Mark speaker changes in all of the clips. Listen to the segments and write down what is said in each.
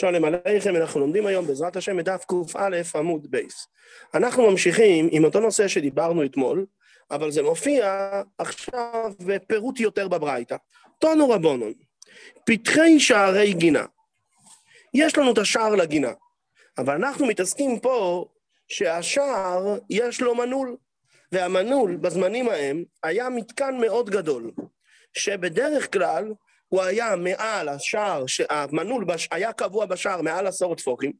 Speaker 1: שלום עליכם, אנחנו לומדים היום בעזרת השם את דף קא עמוד בייס. אנחנו ממשיכים עם אותו נושא שדיברנו אתמול, אבל זה מופיע עכשיו בפירוט יותר בברייתא. טונו רבונון, פתחי שערי גינה. יש לנו את השער לגינה, אבל אנחנו מתעסקים פה שהשער יש לו מנעול, והמנעול בזמנים ההם היה מתקן מאוד גדול, שבדרך כלל הוא היה מעל השער, המנעול היה קבוע בשער מעל עשור טפוחים,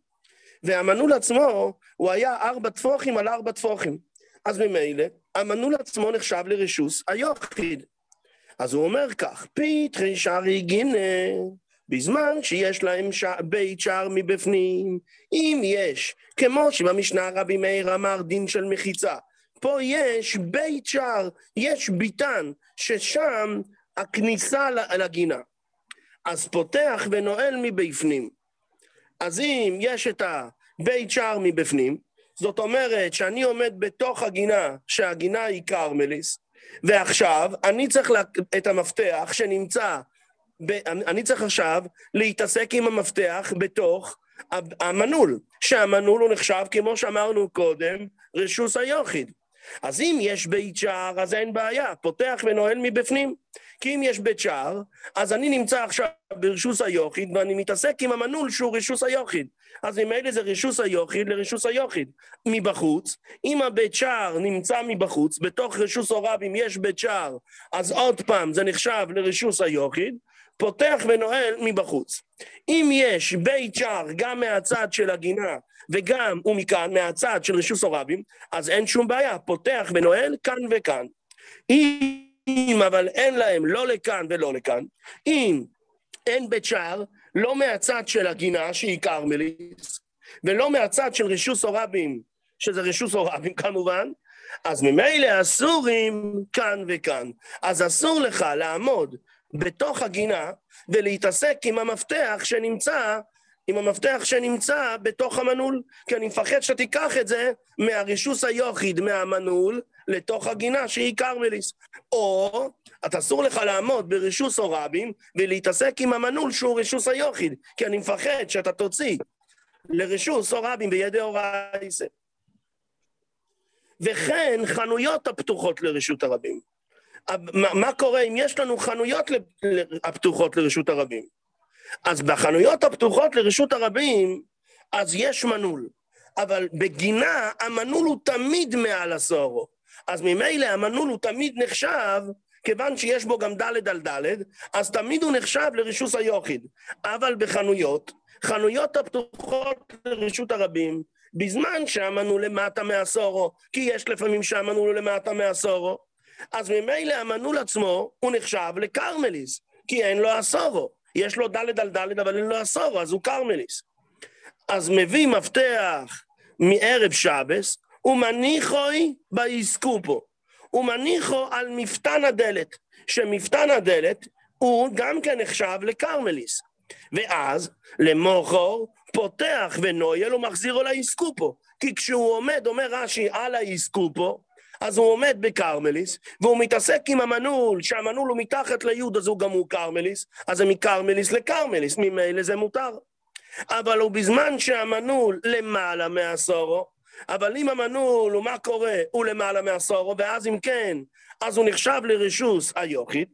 Speaker 1: והמנעול עצמו הוא היה ארבע טפוחים על ארבע טפוחים. אז ממילא, המנעול עצמו נחשב לרשוס היוחיד. אז הוא אומר כך, פתחי שערי גינה, בזמן שיש להם ש... בית שער מבפנים, אם יש, כמו שבמשנה רבי מאיר אמר דין של מחיצה, פה יש בית שער, יש ביתן, ששם הכניסה לגינה. אז פותח ונועל מבפנים. אז אם יש את הבית שער מבפנים, זאת אומרת שאני עומד בתוך הגינה, שהגינה היא כרמליס, ועכשיו אני צריך לה, את המפתח שנמצא, ב, אני צריך עכשיו להתעסק עם המפתח בתוך המנעול, שהמנעול הוא נחשב, כמו שאמרנו קודם, רשוס היוחיד. אז אם יש בית שער, אז אין בעיה, פותח ונועל מבפנים. כי אם יש בית שער, אז אני נמצא עכשיו ברשוס היוחיד, ואני מתעסק עם המנעול שהוא רשוס היוחיד. אז ממילא זה רשוס היוחיד לרשוס היוחיד. מבחוץ, אם הבית שער נמצא מבחוץ, בתוך רשוס הורבים יש בית שער, אז עוד פעם זה נחשב לרשוס היוחיד, פותח ונועל מבחוץ. אם יש בית שער גם מהצד של הגינה וגם ומכאן, מהצד של רשוס הורבים, אז אין שום בעיה, פותח ונועל כאן וכאן. אם אבל אין להם לא לכאן ולא לכאן, אם אין בית שער, לא מהצד של הגינה שהיא כרמליס, ולא מהצד של רשוס הורבים, שזה רשוס הורבים כמובן, אז ממילא אסורים כאן וכאן. אז אסור לך לעמוד בתוך הגינה ולהתעסק עם המפתח שנמצא, עם המפתח שנמצא בתוך המנעול, כי אני מפחד שאתה תיקח את זה מהרישוס היוחיד מהמנעול לתוך הגינה שהיא כרמליס. או אתה אסור לך לעמוד ברשוס או רבים ולהתעסק עם המנעול שהוא רשוס היוחיד, כי אני מפחד שאתה תוציא לרשוס או רבים בידי הורייסה. וכן חנויות הפתוחות לרשות הרבים. מה קורה אם יש לנו חנויות הפתוחות לרשות הרבים? אז בחנויות הפתוחות לרשות הרבים, אז יש מנעול. אבל בגינה המנעול הוא תמיד מעל הסורו. אז ממילא המנעול הוא תמיד נחשב, כיוון שיש בו גם ד' על ד', אז תמיד הוא נחשב לרישוס היוחיד. אבל בחנויות, חנויות הפתוחות לרשות הרבים, בזמן שהמנעול למטה מהסורו, כי יש לפעמים שהמנעול למטה מהסורו, אז ממילא המנעול עצמו הוא נחשב לכרמליס, כי אין לו הסורו. יש לו ד' על ד', אבל אין לו הסורו, אז הוא כרמליס. אז מביא מפתח מערב שבס, ומניחוי באיסקופו. ומניחו על מפתן הדלת, שמפתן הדלת הוא גם כן נחשב לכרמליס. ואז למוכור פותח ונויל ומחזירו לאיסקופו. כי כשהוא עומד, אומר רש"י, על האיסקופו, אז הוא עומד בכרמליס, והוא מתעסק עם המנעול, שהמנעול הוא מתחת ליוד, אז הוא גם הוא כרמליס, אז זה מכרמליס לכרמליס, ממילא זה מותר. אבל הוא בזמן שהמנעול למעלה מהסורו, אבל אם המנעול, ומה קורה? הוא למעלה מעשורו, ואז אם כן, אז הוא נחשב לרשוס היוחיד,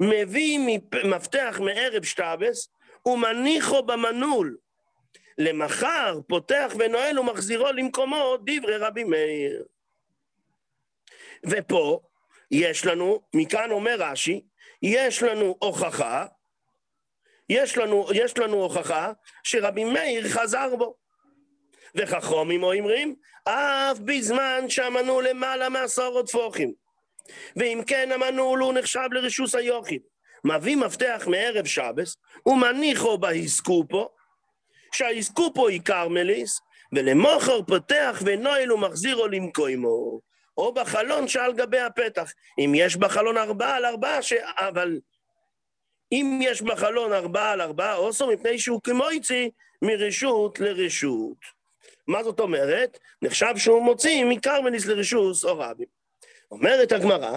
Speaker 1: מביא מפתח מערב שטאבס, ומניחו במנעול. למחר פותח ונועל ומחזירו למקומו דברי רבי מאיר. ופה יש לנו, מכאן אומר רש"י, יש לנו הוכחה, יש לנו, יש לנו הוכחה שרבי מאיר חזר בו. וחכומים אומרים, אף בזמן שהמנעול למעלה מעשרות טפוחים. ואם כן המנעול הוא נחשב לרשוס היוחיד. מביא מפתח מערב שבס, ומניחו בהיסקופו, שההיסקופו היא כרמליס, ולמוכר פותח ונועל ומחזירו למקוימו. או בחלון שעל גבי הפתח. אם יש בחלון ארבעה על ארבעה, ש... אבל אם יש בחלון ארבעה על ארבעה, אוסו מפני שהוא כמו יציא מרשות לרשות. מה זאת אומרת? נחשב שהוא מוציא מכרמליס לרשוס או רבי. אומרת הגמרא,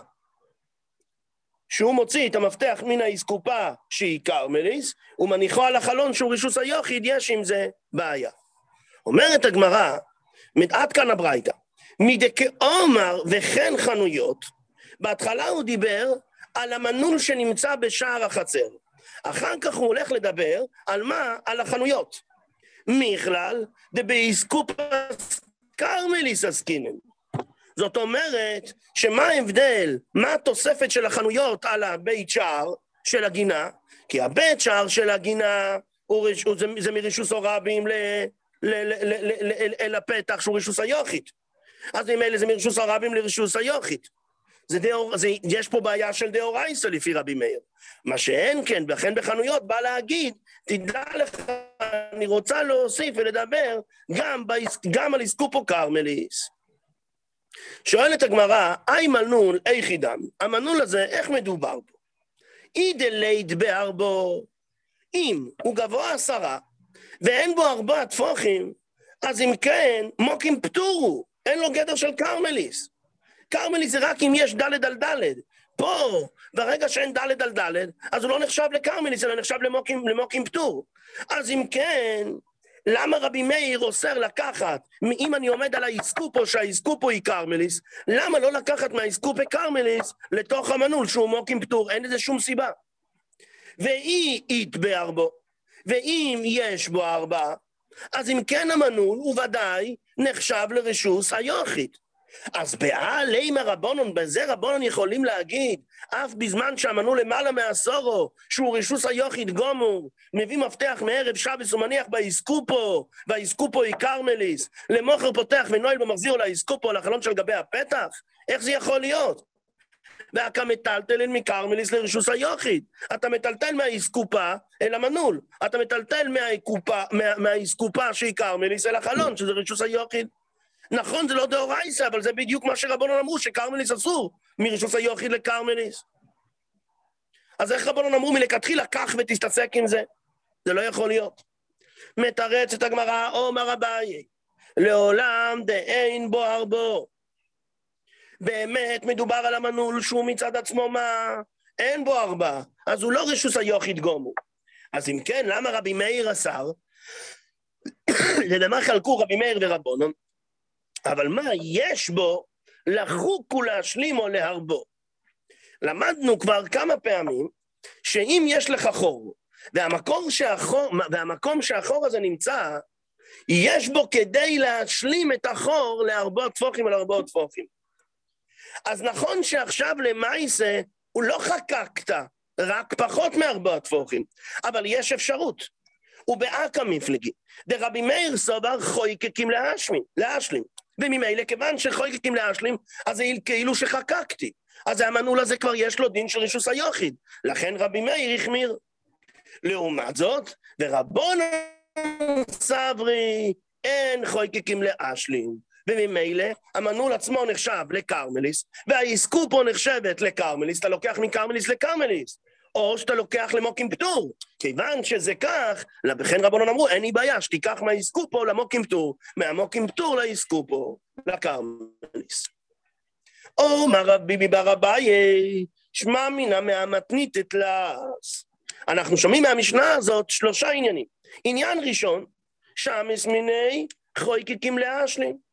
Speaker 1: שהוא מוציא את המפתח מן האסקופה שהיא קרמליס, ומניחו על החלון שהוא רישוס היוחיד, יש עם זה בעיה. אומרת הגמרא, עד כאן הברייתא, מדכאומר וכן חנויות, בהתחלה הוא דיבר על המנעול שנמצא בשער החצר. אחר כך הוא הולך לדבר על מה? על החנויות. מכלל דבאיסקופס קרמליס עסקינן. זאת אומרת, שמה ההבדל, מה התוספת של החנויות על הבית שער של הגינה? כי הבית שער של הגינה הוא, הוא, זה, זה מרישוס הרבים אל הפתח שהוא רישוס היוכית. אז ממילא זה מרישוס הרבים לרישוס היוכית. זה דאור, זה, יש פה בעיה של דאורייסה לפי רבי מאיר. מה שאין כן, וכן בחנויות, בא להגיד, תדע לך, אני רוצה להוסיף ולדבר גם, באיס, גם על איסקופו קרמליס. שואלת הגמרא, אי מנעול איך דם? המנעול הזה, איך מדובר פה? אי דלית בארבו, אם הוא גבוה עשרה, ואין בו ארבע טפוחים, אז אם כן, מוקים פטורו, אין לו גדר של קרמליס. כרמלי זה רק אם יש דלת על דלת. פה, ברגע שאין דלת על דלת, אז הוא לא נחשב לכרמליס, אלא נחשב למוקים, למוקים פטור. אז אם כן, למה רבי מאיר אוסר לקחת, אם אני עומד על האיסקופו, שהאיסקופו היא כרמליס, למה לא לקחת מהאיסקופו כרמליס לתוך המנעול שהוא מוקים פטור? אין לזה שום סיבה. ואי יתבער בו, ואם יש בו ארבע, אז אם כן המנעול הוא ודאי נחשב לרשוס היוכית. אז בעלי רבונון, בזה רבונון יכולים להגיד, אף בזמן שהמנו למעלה מעשורו, שהוא רשוס היוחיד גומור, מביא מפתח מערב שבס ומניח באיסקופו, והאיסקופו היא קרמליס, למוכר פותח ונועל ומחזיר לאיסקופו לחלון של גבי הפתח? איך זה יכול להיות? והקה מטלטלין מקרמליס לרשוס היוחיד. אתה מטלטל מהאיסקופה אל המנעול. אתה מטלטל מהאיסקופה, מה, מהאיסקופה שהיא קרמליס אל החלון, שזה רשוס היוחיד. נכון, זה לא דאורייסה, אבל זה בדיוק מה שרבנון אמרו, שקרמליס אסור מרשוס היוחיד לקרמליס. אז איך רבנון אמרו מלכתחילה, קח ותתעסק עם זה? זה לא יכול להיות. מתרץ את הגמרא, עומר אביי, לעולם דאין בו ארבו. באמת מדובר על המנעול שהוא מצד עצמו מה? אין בו ארבע, אז הוא לא רשוס היוחיד גומו. אז אם כן, למה רבי מאיר אסר? לדמה חלקו רבי מאיר ורבונון, אבל מה יש בו לחוק ולהשלים או להרבו? למדנו כבר כמה פעמים שאם יש לך חור, והמקום שהחור, והמקום שהחור הזה נמצא, יש בו כדי להשלים את החור לארבעות טפוחים על ארבעות טפוחים. אז נכון שעכשיו למעשה הוא לא חקקת רק פחות מארבעות טפוחים, אבל יש אפשרות. ובאקא מפלגי, דרבי מאיר סובר חויקקים להשלים, להשלים. וממילא, כיוון שחויקקים להשלים, אז זה כאילו שחקקתי. אז המנעול הזה כבר יש לו דין של רישוס היוחיד. לכן רבי מאיר החמיר. לעומת זאת, ורבון סברי, אין חויקקים להשלים. וממילא המנעול עצמו נחשב לקרמליס, והאיסקופו נחשבת לקרמליס, אתה לוקח מקרמליס לקרמליס. או שאתה לוקח למוקים פטור. כיוון שזה כך, לכן רבנון אמרו, אין לי בעיה, שתיקח מהאיסקופו למוקים פטור, מהמוקים פטור לאיסקופו, לקרמליס. או מה רבי בר אביי, שמע מינא מהמתנית אתלס. אנחנו שומעים מהמשנה הזאת שלושה עניינים. עניין ראשון, שמס מיני חויקיקים לאשלים.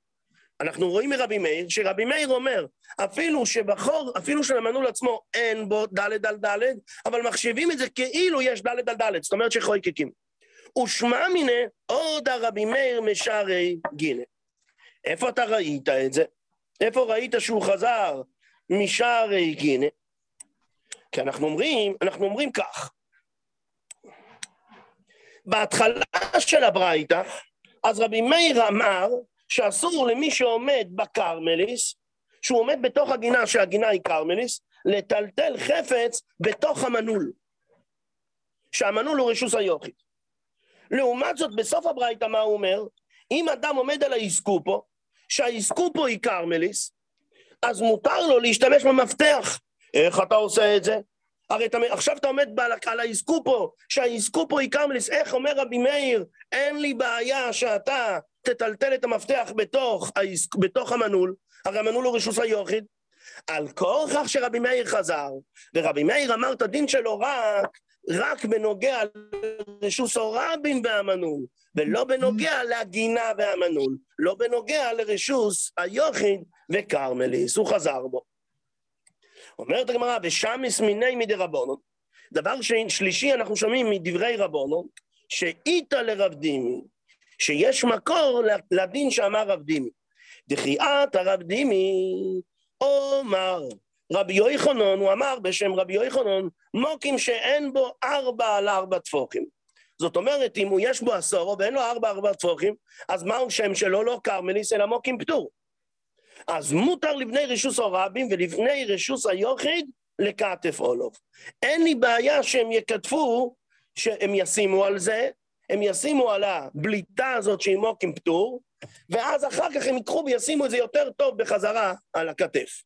Speaker 1: אנחנו רואים מרבי מאיר, שרבי מאיר אומר, אפילו שבחור, אפילו שלמנעול עצמו אין בו דלת על דלת, אבל מחשיבים את זה כאילו יש דלת על דלת, זאת אומרת שחויקקים. ושמע מיניה עוד הרבי מאיר משערי גילה. איפה אתה ראית את זה? איפה ראית שהוא חזר משערי גינה? כי אנחנו אומרים, אנחנו אומרים כך, בהתחלה של הברייתא, אז רבי מאיר אמר שאסור למי שעומד בכרמליס, שהוא עומד בתוך הגינה שהגינה היא כרמליס, לטלטל חפץ בתוך המנעול, שהמנעול הוא רשוס היוכית. לעומת זאת, בסוף הברייתא מה הוא אומר? אם אדם עומד על האיסקופו, שהאיסקופו היא כרמליס, אז מותר לו להשתמש במפתח. איך אתה עושה את זה? הרי אתה, עכשיו אתה עומד על האיסקופו, שהאיסקופו היא כרמליס, איך אומר רבי מאיר, אין לי בעיה שאתה תטלטל את המפתח בתוך, בתוך המנעול, הרי המנעול הוא רשוס היוחיד, על כורכך שרבי מאיר חזר, ורבי מאיר אמר את הדין שלו רק, רק בנוגע לרשוס רבין והמנעול, ולא בנוגע לגינה והמנעול, לא בנוגע לרשוס היוחיד וכרמליס, הוא חזר בו. אומרת הגמרא, ושמיס מיני מדי רבונות. דבר שלישי אנחנו שומעים מדברי רבונות, שאיתא לרב דימי, שיש מקור לדין שאמר רב דימי. דחיית הרב דימי, אומר רבי יוחנן, הוא אמר בשם רבי יוחנן, מוקים שאין בו ארבע על ארבע טפוחים. זאת אומרת, אם הוא יש בו עשור ואין לו ארבע ארבע טפוחים, אז מהו שם שלו? לא קרמליס, אלא מוקים פטור. אז מותר לבני רשוס הרבים ולבני רשוס היוחיד לקעטף אולוב. אין לי בעיה שהם יכתפו, שהם ישימו על זה, הם ישימו על הבליטה הזאת שהיא מוקים פטור, ואז אחר כך הם ייקחו וישימו את זה יותר טוב בחזרה על הכתף.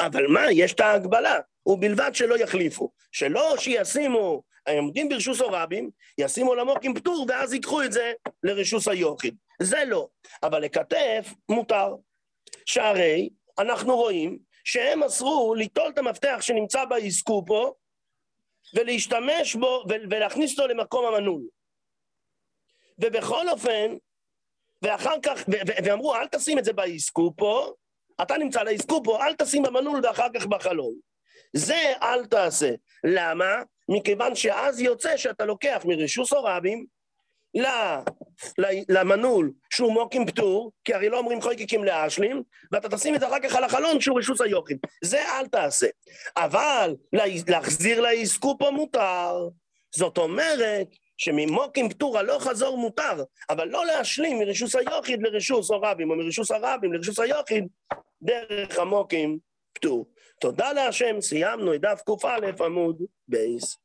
Speaker 1: אבל מה, יש את ההגבלה, ובלבד שלא יחליפו. שלא שישימו, הם עומדים ברשוס הרבים, ישימו למוקים פטור, ואז ייקחו את זה לרשוס היוחיד. זה לא. אבל לכתף מותר. שהרי אנחנו רואים שהם אסרו ליטול את המפתח שנמצא באיסקופו ולהשתמש בו ולהכניס אותו למקום המנעול. ובכל אופן, ואחר כך, ואמרו אל תשים את זה באיסקופו, אתה נמצא לאיסקופו, אל תשים במנעול ואחר כך בחלון. זה אל תעשה. למה? מכיוון שאז יוצא שאתה לוקח מרשוס הורבים למנעול שהוא מוקים פטור, כי הרי לא אומרים חויקיקים לאשלים, ואתה תשים את זה אחר כך על החלון שהוא רשוס היוכים. זה אל תעשה. אבל להחזיר לאיסקופו מותר. זאת אומרת שממוקים פטור הלוך חזור מותר, אבל לא להשלים מרשוס היוחיד לרשוס הרבים, או מרשוס הרבים לרשוס היוחיד, דרך המוקים פטור. תודה להשם, סיימנו את דף קא עמוד בייס.